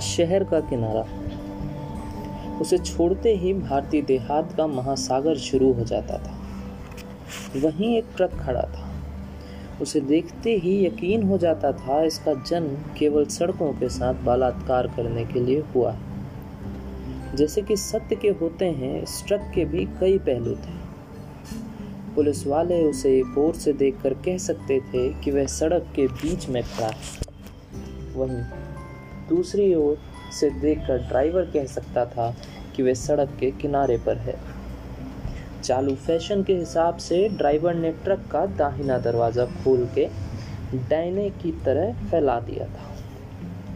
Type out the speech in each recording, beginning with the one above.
शहर का किनारा। उसे छोड़ते ही भारतीय देहात का महासागर शुरू हो जाता था। वहीं एक ट्रक खड़ा था। उसे देखते ही यकीन हो जाता था, इसका जन्म केवल सड़कों के साथ बलात्कार करने के लिए हुआ जैसे कि सत्य के होते हैं, इस ट्रक के भी कई पहलू थे। पुलिस वाले उसे ओर से देखकर कह सकते थे कि वह सड़क के बीच में खड़ा है वहीं दूसरी ओर से देखकर ड्राइवर कह सकता था कि वह सड़क के किनारे पर है। चालू फ़ैशन के हिसाब से ड्राइवर ने ट्रक का दाहिना दरवाज़ा खोल के डायने की तरह फैला दिया था।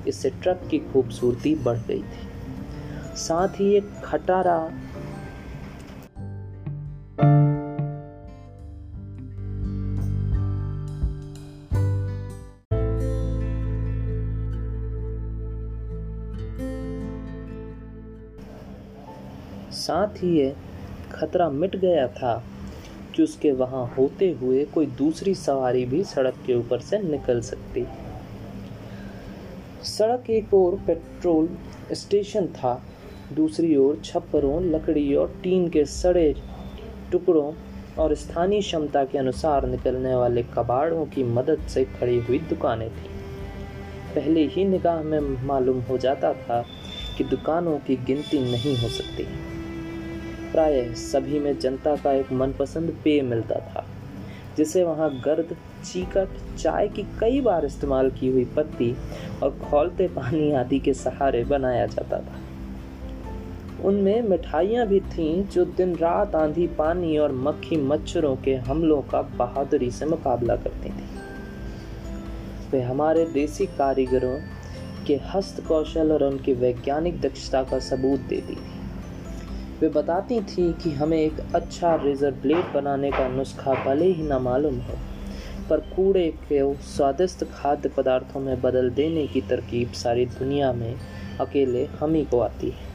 इससे ट्रक की खूबसूरती बढ़ गई थी। साथ ही एक खटारा साथ ही ये खतरा मिट गया था कि उसके वहाँ होते हुए कोई दूसरी सवारी भी सड़क के ऊपर से निकल सकती। सड़क एक ओर पेट्रोल स्टेशन था, दूसरी ओर छप्परों, लकड़ी और टीन के सड़े टुकड़ों और स्थानीय क्षमता के अनुसार निकलने वाले कबाड़ों की मदद से खड़ी हुई दुकानें थी। पहले ही निगाह में मालूम हो जाता था कि दुकानों की गिनती नहीं हो सकती। प्राय सभी में जनता का एक मनपसंद पेय मिलता था, जिसे वहाँ गर्द, चीकट, चाय की कई बार इस्तेमाल की हुई पत्ती और खोलते पानी आदि के सहारे बनाया जाता था। उनमें मिठाइयाँ भी थीं जो दिन रात आंधी पानी और मक्खी मच्छरों के हमलों का बहादुरी से मुकाबला करती थी। वे हमारे देसी कारीगरों के हस्त कौशल और उनकी वैज्ञानिक दक्षता का सबूत देती थी। वे बताती थी कि हमें एक अच्छा रेजर ब्लेड बनाने का नुस्खा भले ही ना मालूम हो, पर कूड़े के स्वादिष्ट खाद्य पदार्थों में बदल देने की तरकीब सारी दुनिया में अकेले हम ही को आती है।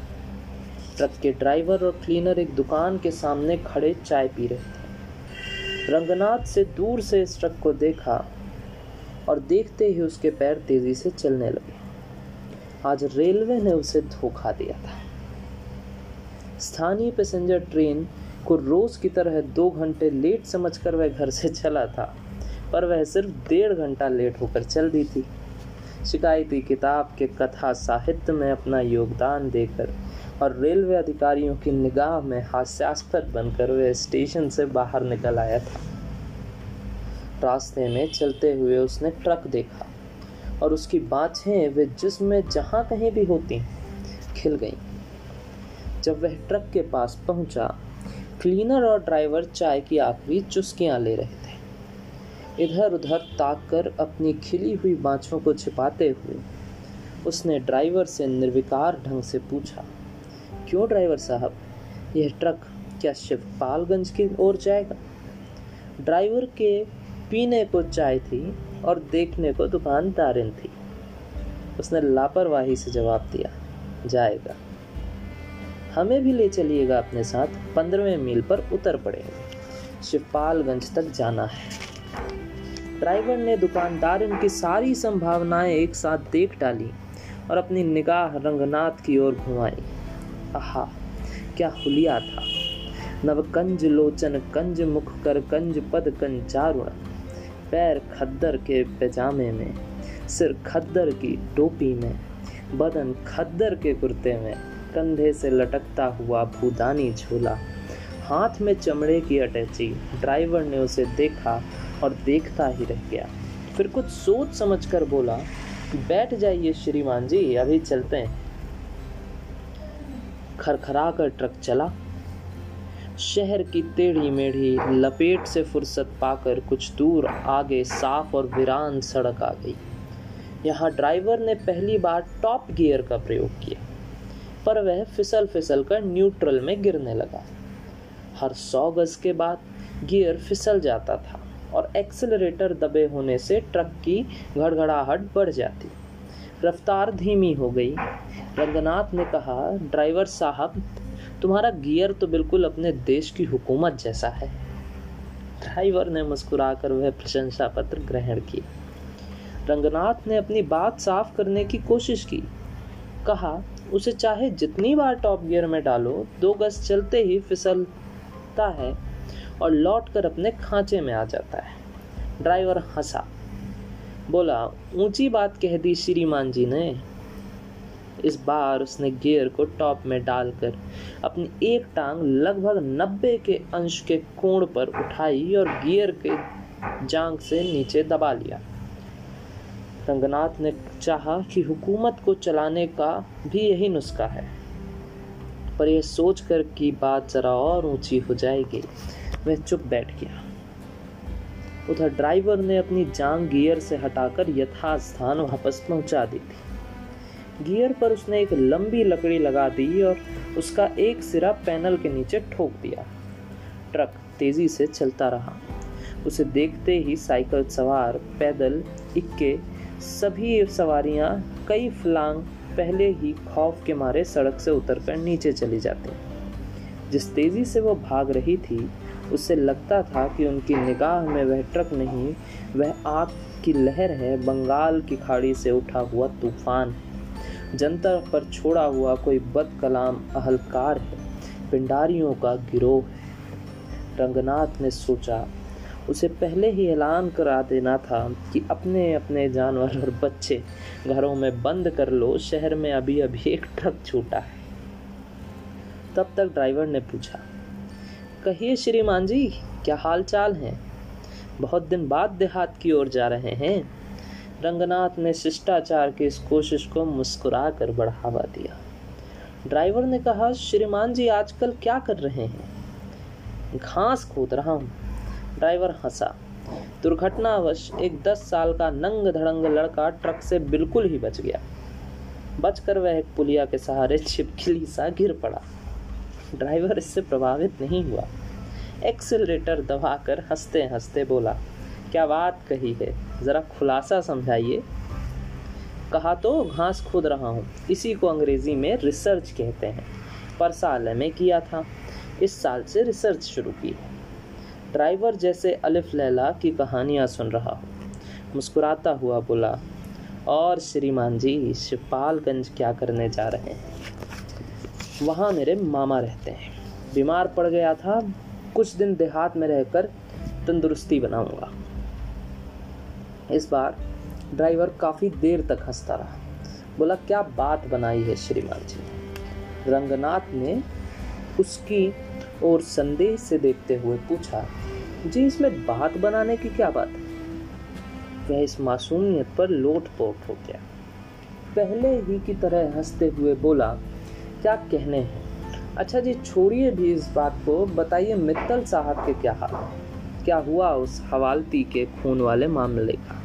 ट्रक के ड्राइवर और क्लीनर एक दुकान के सामने खड़े चाय पी रहे थे। रंगनाथ से दूर से इस ट्रक को देखा और देखते ही उसके पैर तेज़ी से चलने लगे। आज रेलवे ने उसे धोखा दिया था। स्थानीय पैसेंजर ट्रेन को रोज की तरह दो घंटे लेट समझकर वह घर से चला था, पर वह सिर्फ़ डेढ़ घंटा लेट होकर चल दी थी। शिकायती किताब के कथा साहित्य में अपना योगदान देकर और रेलवे अधिकारियों की निगाह में हास्यास्पद बनकर वह स्टेशन से बाहर निकल आया था। रास्ते में चलते हुए उसने ट्रक देखा और उसकी बाछें वे जिसमें जहाँ कहीं भी होती, खिल गईं। जब वह ट्रक के पास पहुँचा, क्लीनर और ड्राइवर चाय की आखिरी चुस्कियाँ ले रहे थे। इधर उधर ताक कर अपनी खिली हुई बाँछों को छिपाते हुए, उसने ड्राइवर से निर्विकार ढंग से पूछा, क्यों ड्राइवर साहब, यह ट्रक क्या शिवपालगंज की ओर जाएगा? ड्राइवर के पीने को चाय थी और देखने को दुकानदारिन थी। उसने लापरवाही से जवाब दिया, जाएगा। हमें भी ले चलिएगा अपने साथ पंद्रहवें मील पर उतर पड़ेंगे शिवपालगंज तक जाना है। ड्राइवर ने दुकानदार इनकी सारी संभावनाएँ एक साथ देख डाली और अपनी निगाह रंगनाथ की ओर घुमाई। आहा, क्या हुलिया था। नवकंज लोचन, कंज मुख कर, कंज पद कंचारुण पैर खद्दर के पैजामे में, सिर खद्दर की टोपी में, बदन खद्दर के कुर्ते में। कंधे से लटकता हुआ भूदानी झूला। हाथ में चमड़े की अटैची, ड्राइवर ने उसे देखा और देखता ही रह गया। फिर कुछ सोच समझकर बोला, बैठ जाइए श्रीमान जी, अभी चलते हैं। खरखरा कर ट्रक चला। शहर की टेढ़ी मेढ़ी लपेट से फुर्सत पाकर कुछ दूर आगे साफ़ और वीरान सड़क आ गई। यहाँ ड्राइवर ने पहली बार टॉप गियर का प्रयोग किया। पर वह फिसल फिसल कर न्यूट्रल में गिरने लगा। हर सौ गज के बाद गियर फिसल जाता था और एक्सेलरेटर दबे होने से ट्रक की घड़घड़ाहट बढ़ जाती। रफ्तार धीमी हो गई। रंगनाथ ने कहा, ड्राइवर साहब, तुम्हारा गियर तो बिल्कुल अपने देश की हुकूमत जैसा है। ड्राइवर ने मुस्कुराकर वह प्रशंसा पत्र ग्रहण किया। रंगनाथ ने अपनी बात साफ़ करने की कोशिश की। कहा उसे चाहे जितनी बार टॉप गियर में डालो, दो गज चलते ही फिसलता है और लौट कर अपने खांचे में आ जाता है। ड्राइवर हंसा। बोला, ऊँची बात कह दी श्रीमान जी ने। इस बार उसने गियर को टॉप में डालकर अपनी एक टांग लगभग नब्बे के अंश के कोण पर उठाई और गियर के जांग से नीचे दबा लिया। रंगनाथ ने चाहा कि हुकूमत को चलाने का भी यही नुस्खा है। पर यह सोचकर कि बात जरा और ऊँची हो जाएगी, वह चुप बैठ गया। उधर ड्राइवर ने अपनी जांग गियर से हटाकर यथास्थान वापस पहुँचा दी थी। गियर पर उसने एक लंबी लकड़ी लगा दी और उसका एक सिरा पैनल के नीचे ठोक दिया। ट्रक तेज़ी से चलता रहा। उसे देखते ही साइकिल सवार पैदल इक्के सभी सवारियाँ कई फलांग पहले ही खौफ के मारे सड़क से उतरकर नीचे चली जाती। जिस तेज़ी से वो भाग रही थी उससे लगता था कि उनकी निगाह में वह ट्रक नहीं, वह आग की लहर है, बंगाल की खाड़ी से उठा हुआ तूफ़ान है। जनता पर छोड़ा हुआ कोई बद कलाम अहलकार है, पिंडारियों का गिरोह है। रंगनाथ ने सोचा उसे पहले ही ऐलान करा देना था कि अपने अपने जानवर और बच्चे घरों में बंद कर लो, शहर में अभी अभी एक ट्रक छूटा है। तब तक ड्राइवर ने पूछा, कहिए श्रीमान जी, क्या हाल चाल है? बहुत दिन बाद देहात की ओर जा रहे हैं। रंगनाथ ने शिष्टाचार की इस कोशिश को मुस्कुरा कर बढ़ावा दिया। ड्राइवर ने कहा, श्रीमान जी, आजकल क्या कर रहे हैं? घास खोद रहा हूँ। ड्राइवर हंसा। दुर्घटनावश एक दस साल का नंग धड़ंग लड़का ट्रक से बिल्कुल ही बच गया। बचकर वह एक पुलिया के सहारे छिपकली सा गिर पड़ा। ड्राइवर इससे प्रभावित नहीं हुआ। एक्सेलरेटर दबाकर हँसते हँसते बोला, क्या बात कही है? ज़रा खुलासा समझाइए। कहा तो घास खोद रहा हूँ। इसी को अंग्रेज़ी में रिसर्च कहते हैं। पर साल में किया था। इस साल से रिसर्च शुरू की है। ड्राइवर जैसे अलिफ लैला की कहानियाँ सुन रहा हो। मुस्कुराता हुआ बोला, और श्रीमान जी शिवपालगंज क्या करने जा रहे हैं? वहाँ मेरे मामा रहते हैं। बीमार पड़ गया था। कुछ दिन देहात में रहकर तंदुरुस्ती बनाऊँगा। इस बार ड्राइवर काफ़ी देर तक हंसता रहा। बोला, क्या बात बनाई है श्रीमान जी। रंगनाथ ने उसकी और संदेह से देखते हुए पूछा, जी, इसमें बात बनाने की क्या बात है? वह इस मासूमियत पर लोट पोट हो गया। पहले ही की तरह हँसते हुए बोला, क्या कहने हैं? अच्छा जी, छोड़िए भी इस बात को। बताइए मित्तल साहब के क्या हाल है? क्या हुआ उस हवालती के खून वाले मामले का?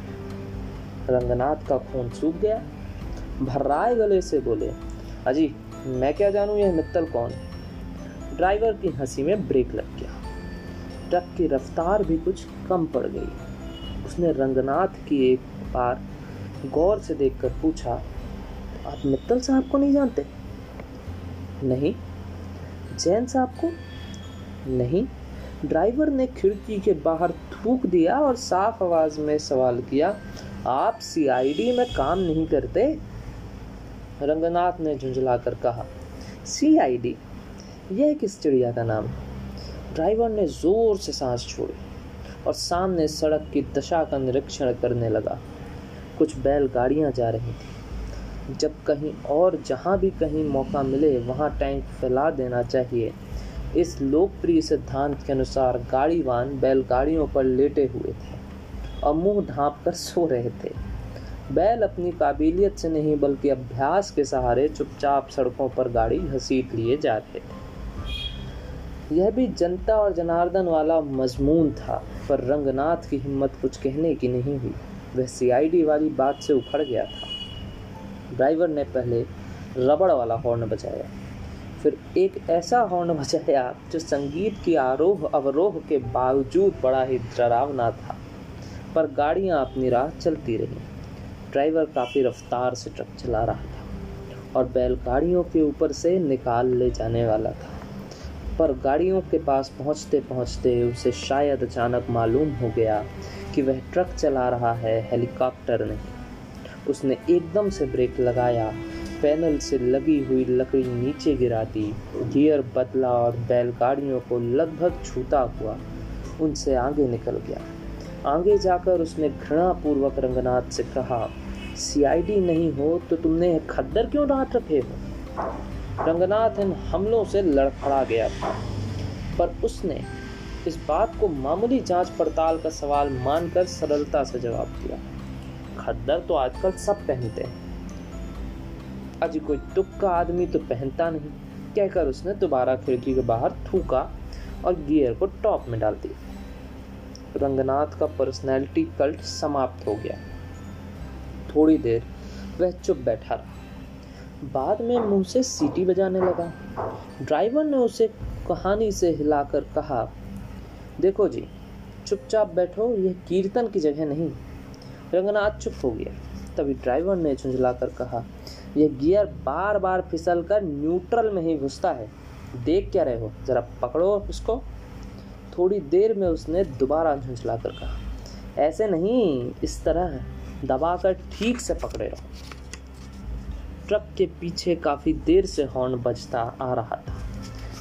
रंगनाथ का खून सूख गया। भर्राए गले से बोले, अजी, मैं क्या जानूं यह मित्तल कौन ड्राइवर की हँसी में ब्रेक लग गया। ट्रक की रफ्तार भी कुछ कम पड़ गई। उसने रंगनाथ की एक बार गौर से देखकर पूछा, आप मित्तल साहब को नहीं जानते? नहीं। जैन साहब को? नहीं। ड्राइवर ने खिड़की के बाहर थूक दिया और साफ़ आवाज़ में सवाल किया, आप सीआईडी में काम नहीं करते? रंगनाथ ने झुंझलाकर कहा सीआईडी यह किस चिड़िया का नाम ड्राइवर ने ज़ोर से सांस छोड़ी और सामने सड़क की दशा का निरीक्षण करने लगा। कुछ बैल गाड़ियाँ जा रही थी। जब कहीं और जहाँ भी कहीं मौका मिले, वहाँ टैंक फैला देना चाहिए। इस लोकप्रिय सिद्धांत के अनुसार गाड़ीवान बैलगाड़ियों पर लेटे हुए थे और मुँह ढांप कर सो रहे थे। बैल अपनी काबिलियत से नहीं, बल्कि अभ्यास के सहारे चुपचाप सड़कों पर गाड़ी घसीट लिए जा रहे थे। यह भी जनता और जनार्दन वाला मजमून था, पर रंगनाथ की हिम्मत कुछ कहने की नहीं हुई। वह सीआईडी वाली बात से उखड़ गया था। ड्राइवर ने पहले रबड़ वाला हॉर्न बजाया। फिर एक ऐसा हॉर्न बजाया जो संगीत की आरोह अवरोह के बावजूद बड़ा ही डरावना था, पर गाड़ियाँ अपनी राह चलती रहीं। ड्राइवर काफ़ी रफ्तार से ट्रक चला रहा था और बैलगाड़ियों के ऊपर से निकाल ले जाने वाला था। पर गाड़ियों के पास पहुँचते पहुँचते उसे शायद अचानक मालूम हो गया कि वह ट्रक चला रहा है हेलीकॉप्टर नहीं उसने एकदम से ब्रेक लगाया, पैनल से लगी हुई लकड़ी नीचे गिरा दी, गियर बदला और बैलगाड़ियों को लगभग छूता हुआ उनसे आगे निकल गया। आगे जाकर उसने घृणापूर्वक रंगनाथ से कहा, सीआईडी नहीं हो तो तुमने खद्दर क्यों डांट रखे हो? रंगनाथ इन हमलों से लड़खड़ा गया था। पर उसने इस बात को मामूली जाँच पड़ताल का सवाल मानकर सरलता से जवाब दिया। खद्दर तो आजकल सब पहनते हैं। अजी कोई तुक्का आदमी तो पहनता नहीं। कहकर उसने दोबारा खिड़की के बाहर थूका और गियर को टॉप में डाल दिया। रंगनाथ का पर्सनैलिटी कल्ट समाप्त हो गया। थोड़ी देर वह चुप बैठा रहा। बाद में मुँह से सीटी बजाने लगा। ड्राइवर ने उसे कहानी से हिलाकर कहा, देखो जी, चुपचाप बैठो, यह कीर्तन की जगह नहीं। रंगनाथ चुप हो गया। तभी ड्राइवर ने झुंझलाकर कहा, यह गियर बार बार फिसल कर न्यूट्रल में ही घुसता है। देख क्या रहे हो? जरा पकड़ो उसको थोड़ी देर में उसने दोबारा झुंझला कर कहा, ऐसे नहीं, इस तरह दबा कर ठीक से पकड़े रहो। ट्रक के पीछे काफ़ी देर से हॉर्न बजता आ रहा था।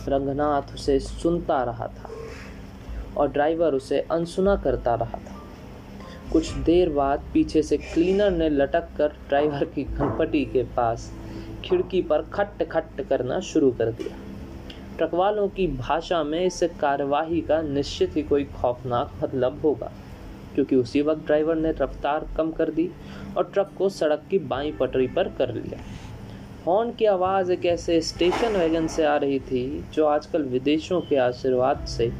रंगनाथ उसे सुनता रहा था और ड्राइवर उसे अनसुना करता रहा था। कुछ देर बाद पीछे से क्लीनर ने लटक कर ड्राइवर की घनपटी के पास खिड़की पर खट खट करना शुरू कर दिया। ट्रक वालों की भाषा में इस कार्यवाही का निश्चित ही कोई खौफनाक मतलब होगा। क्योंकि उसी वक्त ड्राइवर ने रफ्तार कम कर दी और ट्रक को सड़क की बाई पटरी पर कर लिया। हॉर्न की आवाज़ एक ऐसे स्टेशन वैगन से आ रही थी, जो आजकल विदेशों के आशीर्वाद से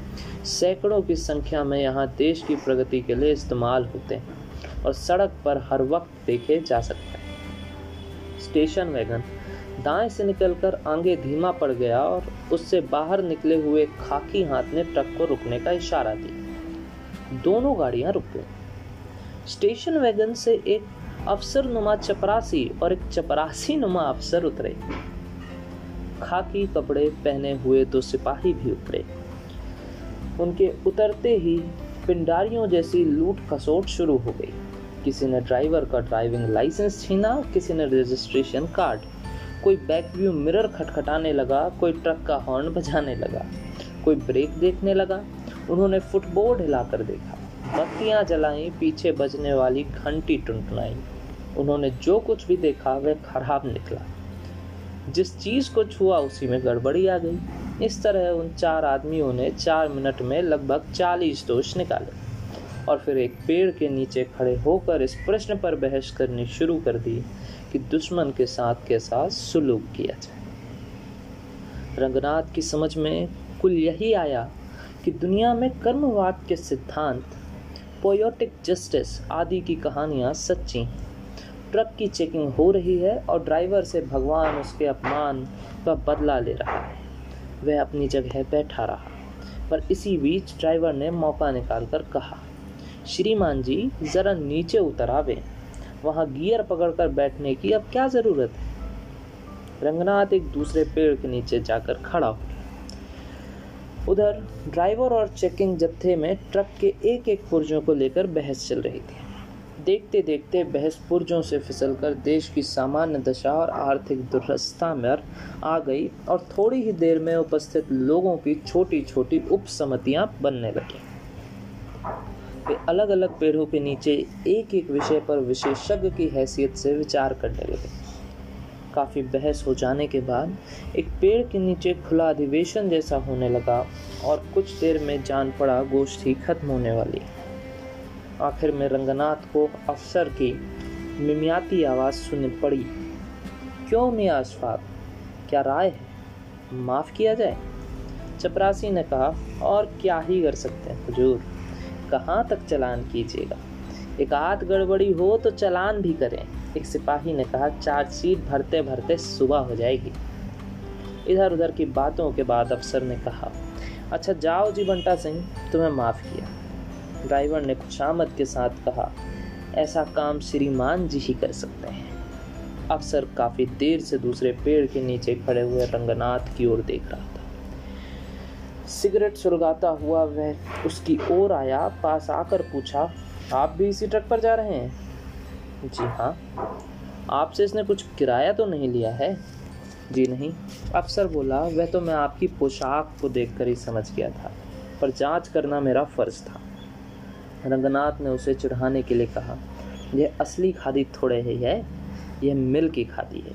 सैकड़ों की संख्या में यहाँ देश की प्रगति के लिए इस्तेमाल होते हैं और सड़क पर हर वक्त देखे जा सकते हैं। स्टेशन वैगन दाएँ से निकलकर आगे धीमा पड़ गया और उससे बाहर निकले हुए खाकी हाथ ने ट्रक को रुकने का इशारा दिया। दोनों गाड़ियाँ रुक। गई स्टेशन वैगन से एक अफसर नुमा चपरासी और एक चपरासी नुमा अफसर उतरे। खाकी कपड़े पहने हुए दो सिपाही भी उतरे। उनके उतरते ही पिंडारियों जैसी लूट खसोट शुरू हो गई। किसी ने ड्राइवर का ड्राइविंग लाइसेंस छीना, किसी ने रजिस्ट्रेशन कार्ड। कोई बैक व्यू मिरर खटखटाने लगा, कोई ट्रक का हॉर्न बजाने लगा, कोई ब्रेक देखने लगा। उन्होंने फुटबोर्ड हिलाकर देखा। बत्तियाँ जलाई, पीछे बजने वाली घंटी टुनटुनाई। उन्होंने जो कुछ भी देखा, वह खराब निकला। जिस चीज़ को छुआ, उसी में गड़बड़ी आ गई। इस तरह उन चार आदमियों ने चार मिनट में लगभग चालीस दोष निकाले और फिर एक पेड़ के नीचे खड़े होकर इस प्रश्न पर बहस करनी शुरू कर दी कि दुश्मन के साथ के साथ सुलूक किया जाए। रंगनाथ की समझ में कुल यही आया कि दुनिया में कर्मवाद के सिद्धांत पोयोटिक जस्टिस आदि की कहानियाँ सच्ची ट्रक की चेकिंग हो रही है और ड्राइवर से भगवान उसके अपमान का बदला ले रहा है। वह अपनी जगह बैठा रहा, पर इसी बीच ड्राइवर ने मौका निकाल कर कहा, श्रीमान जी, ज़रा नीचे उतर आवे। वहाँ गियर पकड़कर बैठने की अब क्या ज़रूरत है? रंगनाथ एक दूसरे पेड़ के नीचे जाकर खड़ा हो गया उधर ड्राइवर और चेकिंग जत्थे में ट्रक के एक एक पुर्जों को लेकर बहस चल रही थी। देखते देखते बहस पुरजों से फिसलकर देश की सामान्य दशा और आर्थिक दुर्वस्था में आ गई और थोड़ी ही देर में उपस्थित लोगों की छोटी छोटी उपसमितियाँ बनने लगी। वे अलग अलग पेड़ों के नीचे एक एक विषय पर विशेषज्ञ की हैसियत से विचार करने लगे। काफ़ी बहस हो जाने के बाद एक पेड़ के नीचे खुला अधिवेशन जैसा होने लगा और कुछ देर में जान पड़ा गोष्ठी खत्म होने वाली। आखिर में रंगनाथ को अफसर की मिमियाती आवाज़ सुन पड़ी। क्यों मियाँ अशफाक? क्या राय है? माफ़ किया जाए? चपरासी ने कहा, और क्या ही कर सकते हैं, हजूर? कहाँ तक चलान कीजिएगा? एक आध गड़बड़ी हो तो चलान भी करें। एक सिपाही ने कहा, चार्जशीट भरते भरते सुबह हो जाएगी। इधर उधर की बातों के बाद अफसर ने कहा अच्छा जाओ जी बंटा सिंह, तुम्हें माफ़ किया। ड्राइवर ने खुशामद के साथ कहा, ऐसा काम श्रीमान जी ही कर सकते हैं। अफसर काफ़ी देर से दूसरे पेड़ के नीचे खड़े हुए रंगनाथ की ओर देख रहा था। सिगरेट सुलगाता हुआ वह उसकी ओर आया, पास आकर पूछा, आप भी इसी ट्रक पर जा रहे हैं? जी हाँ। आपसे इसने कुछ किराया तो नहीं लिया है? जी नहीं। अफसर बोला, वह तो मैं आपकी पोशाक को देखकर ही समझ गया था, पर जाँच करना मेरा फ़र्ज़ था। रंगनाथ ने उसे चढ़ाने के लिए कहा, यह असली खादी थोड़े ही है, यह मिल की खादी है।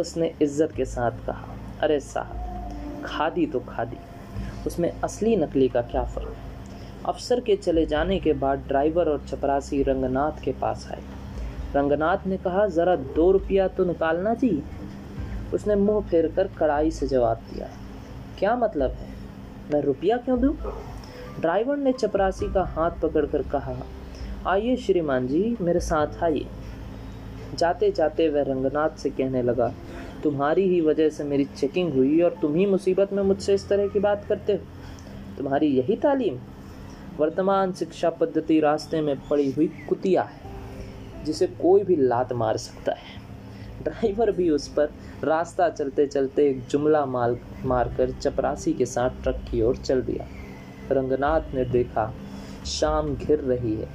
उसने इज़्ज़त के साथ कहा, अरे साहब, खादी तो खादी, उसमें असली नकली का क्या फ़र्क अफसर के चले जाने के बाद ड्राइवर और चपरासी रंगनाथ के पास आए रंगनाथ ने कहा, ज़रा दो रुपया तो निकालना जी। उसने मुँह फेर कर कड़ाई से जवाब दिया, क्या मतलब है? मैं रुपया क्यों दूँ? ड्राइवर ने चपरासी का हाथ पकड़कर कहा, आइए श्रीमान जी, मेरे साथ आइए। जाते जाते वह रंगनाथ से कहने लगा, तुम्हारी ही वजह से मेरी चेकिंग हुई और तुम ही मुसीबत में मुझसे इस तरह की बात करते हो। तुम्हारी यही तालीम? वर्तमान शिक्षा पद्धति रास्ते में पड़ी हुई कुतिया है। जिसे कोई भी लात मार सकता है। ड्राइवर भी उस पर रास्ता चलते चलते एक जुमला माल मारकर चपरासी के साथ ट्रक की ओर चल दिया। रंगनाथ ने देखा, शाम घिर रही है।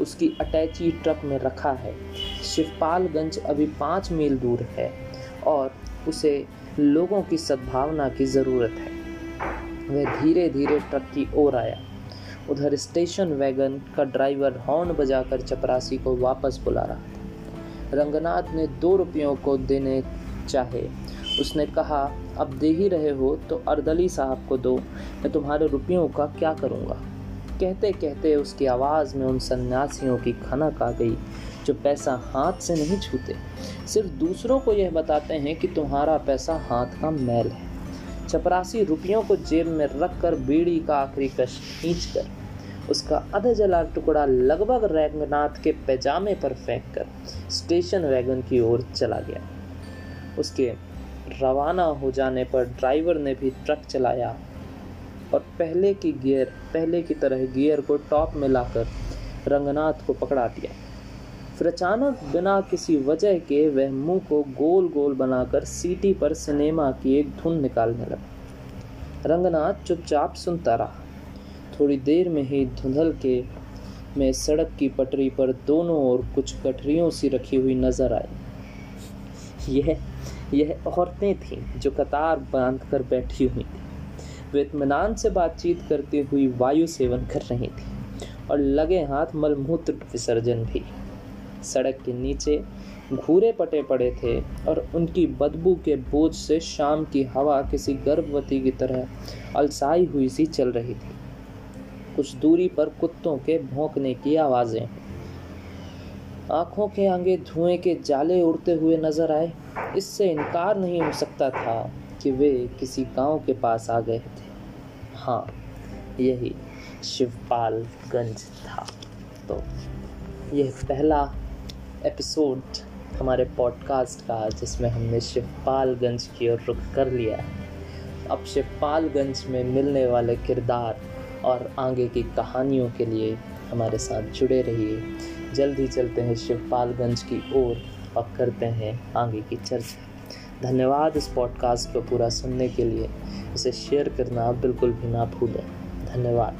उसकी अटैची ट्रक में रखा है। शिवपालगंज अभी पाँच मील दूर है और उसे लोगों की सद्भावना की ज़रूरत है। वह धीरे धीरे ट्रक की ओर आया। उधर स्टेशन वैगन का ड्राइवर हॉर्न बजाकर चपरासी को वापस बुला रहा था। रंगनाथ ने दो रुपयों को देने चाहे। उसने कहा, अब दे ही रहे हो तो अर्दली साहब को दो। मैं तुम्हारे रुपयों का क्या करूँगा? कहते कहते उसकी आवाज़ में उन सन्यासियों की खनक आ गई, जो पैसा हाथ से नहीं छूते। सिर्फ़ दूसरों को यह बताते हैं कि तुम्हारा पैसा हाथ का मैल है। चपरासी रुपयों को जेब में रख कर बीड़ी का आखिरी कश खींच कर उसका अध जला टुकड़ा लगभग रैगनाथ के पैजामे पर फेंक कर स्टेशन वैगन की ओर चला गया। उसके रवाना हो जाने पर ड्राइवर ने भी ट्रक चलाया और पहले की गियर, पहले की तरह गियर को टॉप में लाकर रंगनाथ को पकड़ा दिया। फिर अचानक बिना किसी वजह के वह मुँह को गोल गोल बनाकर सीटी पर सिनेमा की एक धुन निकालने लगा। रंगनाथ चुपचाप सुनता रहा। थोड़ी देर में ही धुंधल के में सड़क की पटरी पर दोनों ओर कुछ गठरियों सी रखी हुई नज़र आई। यह यह औरतें थीं जो कतार बाँध कर बैठी हुई थी। वे इतमान से बातचीत करती हुई वायु सेवन कर रही थी और लगे हाथ मलमूत्र विसर्जन भी। सड़क के नीचे घूरे पटे पड़े थे और उनकी बदबू के बोझ से शाम की हवा किसी गर्भवती की तरह अलसाई हुई सी चल रही थी। कुछ दूरी पर कुत्तों के भौंकने की आवाज़ें। आँखों के आगे धुएँ के जाले उड़ते हुए नज़र आए। इससे इनकार नहीं हो सकता था कि वे किसी गाँव के पास आ गए थे। हाँ यही शिवपालगंज था। तो यह पहला एपिसोड हमारे पॉडकास्ट का, जिसमें हमने शिवपालगंज की ओर रुख कर लिया है। अब शिवपालगंज में मिलने वाले किरदार और आगे की कहानियों के लिए हमारे साथ जुड़े रहिए। जल्द ही चलते हैं शिवपालगंज की ओर और करते हैं आगे की चर्चा। धन्यवाद इस पॉडकास्ट को पूरा सुनने के लिए। इसे शेयर करना बिल्कुल भी ना भूलें। धन्यवाद।